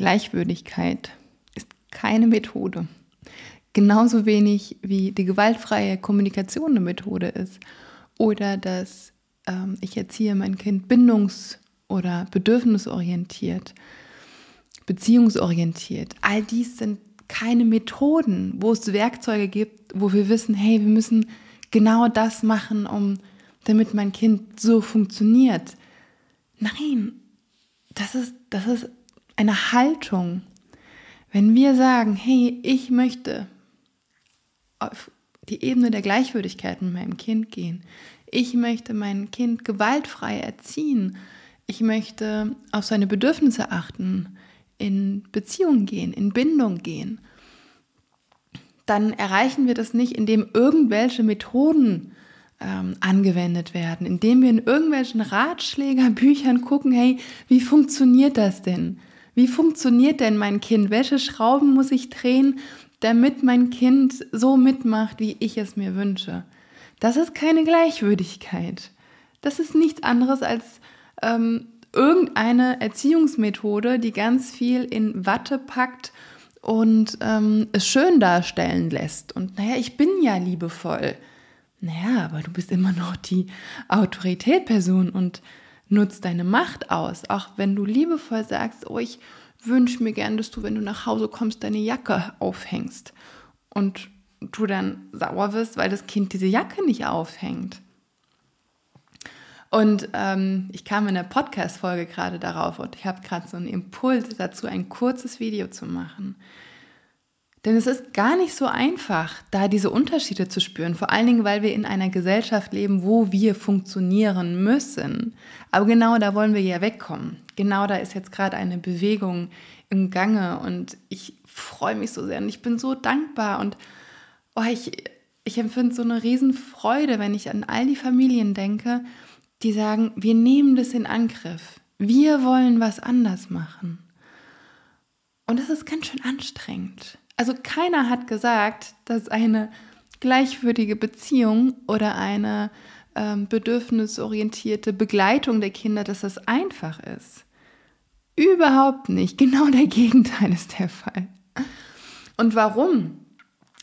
Gleichwürdigkeit ist keine Methode. Genauso wenig wie die gewaltfreie Kommunikation eine Methode ist. Oder dass ähm, ich erziehe mein Kind bindungs- oder bedürfnisorientiert, beziehungsorientiert. All dies sind keine Methoden, wo es Werkzeuge gibt, wo wir wissen, hey, wir müssen genau das machen, um damit mein Kind so funktioniert. Nein, das ist, das ist eine Haltung. Wenn wir sagen, hey, ich möchte auf die Ebene der Gleichwürdigkeit mit meinem Kind gehen, ich möchte mein Kind gewaltfrei erziehen, ich möchte auf seine Bedürfnisse achten, in Beziehung gehen, in Bindung gehen, dann erreichen wir das nicht, indem irgendwelche Methoden ähm, angewendet werden, indem wir in irgendwelchen Ratschlägerbüchern gucken, hey, wie funktioniert das denn? Wie funktioniert denn mein Kind? Welche Schrauben muss ich drehen, damit mein Kind so mitmacht, wie ich es mir wünsche? Das ist keine Gleichwürdigkeit. Das ist nichts anderes als ähm, irgendeine Erziehungsmethode, die ganz viel in Watte packt und ähm, es schön darstellen lässt. Und naja, ich bin ja liebevoll. Naja, aber du bist immer noch die Autoritätperson und nutzt deine Macht aus. Auch wenn du liebevoll sagst, oh, ich wünsche mir gern, dass du, wenn du nach Hause kommst, deine Jacke aufhängst. Und du dann sauer wirst, weil das Kind diese Jacke nicht aufhängt. Und ähm, ich kam in der Podcast-Folge gerade darauf und ich habe gerade so einen Impuls dazu, ein kurzes Video zu machen. Denn es ist gar nicht so einfach, da diese Unterschiede zu spüren, vor allen Dingen, weil wir in einer Gesellschaft leben, wo wir funktionieren müssen. Aber genau da wollen wir ja wegkommen. Genau da ist jetzt gerade eine Bewegung im Gange und ich freue mich so sehr und ich bin so dankbar und oh, ich, ich empfinde so eine Riesenfreude, wenn ich an all die Familien denke, die sagen, wir nehmen das in Angriff. Wir wollen was anders machen. Und das ist ganz schön anstrengend. Also keiner hat gesagt, dass eine gleichwürdige Beziehung oder eine ähm, bedürfnisorientierte Begleitung der Kinder, dass das einfach ist. Überhaupt nicht. Genau der Gegenteil ist der Fall. Und warum?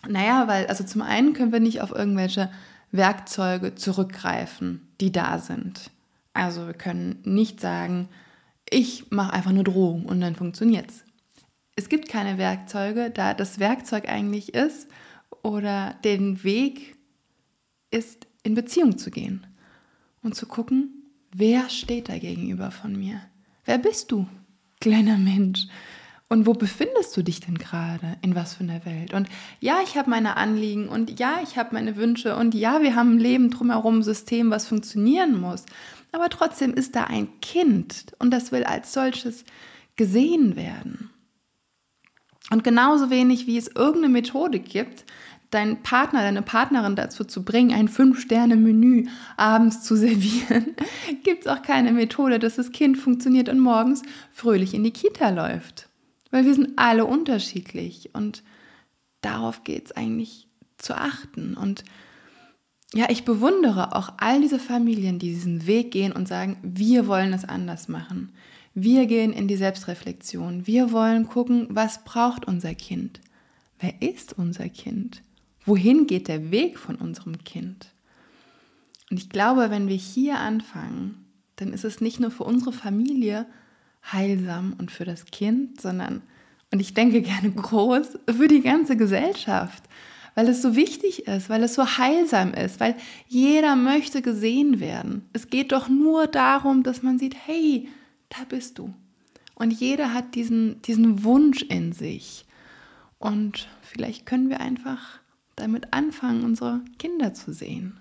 Naja, weil, also zum einen können wir nicht auf irgendwelche Werkzeuge zurückgreifen, die da sind. Also wir können nicht sagen, ich mache einfach eine Drohung und dann funktioniert es. Gibt keine Werkzeuge, da das Werkzeug eigentlich ist oder den Weg ist, in Beziehung zu gehen und zu gucken, wer steht da gegenüber von mir? Wer bist du, kleiner Mensch? Und wo befindest du dich denn gerade? In was für einer Welt? Und ja, ich habe meine Anliegen und ja, ich habe meine Wünsche und ja, wir haben ein Leben drumherum, ein System, was funktionieren muss. Aber trotzdem ist da ein Kind und das will als solches gesehen werden. Und genauso wenig wie es irgendeine Methode gibt, deinen Partner, deine Partnerin dazu zu bringen, ein Fünf-Sterne-Menü abends zu servieren, gibt es auch keine Methode, dass das Kind funktioniert und morgens fröhlich in die Kita läuft. Weil wir sind alle unterschiedlich und darauf geht es eigentlich zu achten. Und ja, ich bewundere auch all diese Familien, die diesen Weg gehen und sagen, wir wollen es anders machen. Wir gehen in die Selbstreflexion. Wir wollen gucken, was braucht unser Kind? Wer ist unser Kind? Wohin geht der Weg von unserem Kind? Und ich glaube, wenn wir hier anfangen, dann ist es nicht nur für unsere Familie, heilsam und für das Kind, sondern, und ich denke gerne groß, für die ganze Gesellschaft, weil es so wichtig ist, weil es so heilsam ist, weil jeder möchte gesehen werden. Es geht doch nur darum, dass man sieht, hey, da bist du. Und jeder hat diesen, diesen Wunsch in sich. Und vielleicht können wir einfach damit anfangen, unsere Kinder zu sehen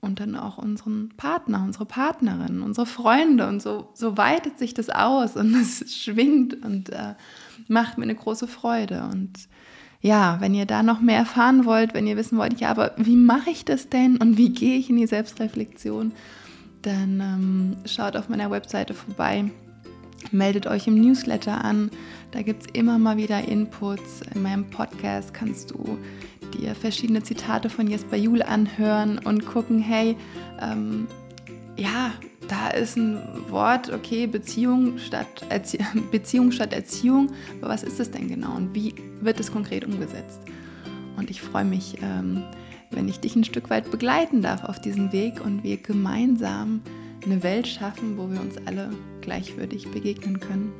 und dann auch unseren Partner, unsere Partnerin, unsere Freunde und so, so weitet sich das aus und es schwingt und äh, macht mir eine große Freude. Und ja, wenn ihr da noch mehr erfahren wollt, wenn ihr wissen wollt, ja, aber wie mache ich das denn und wie gehe ich in die Selbstreflexion, dann ähm, schaut auf meiner Webseite vorbei, meldet euch im Newsletter an. Da gibt es immer mal wieder Inputs. In meinem Podcast kannst du dir verschiedene Zitate von Jesper Juhl anhören und gucken, hey, ähm, ja, da ist ein Wort, okay, Beziehung statt, Erzie Beziehung statt Erziehung, aber was ist das denn genau und wie wird es konkret umgesetzt? Und ich freue mich, ähm, wenn ich dich ein Stück weit begleiten darf auf diesem Weg und wir gemeinsam eine Welt schaffen, wo wir uns alle gleichwürdig begegnen können.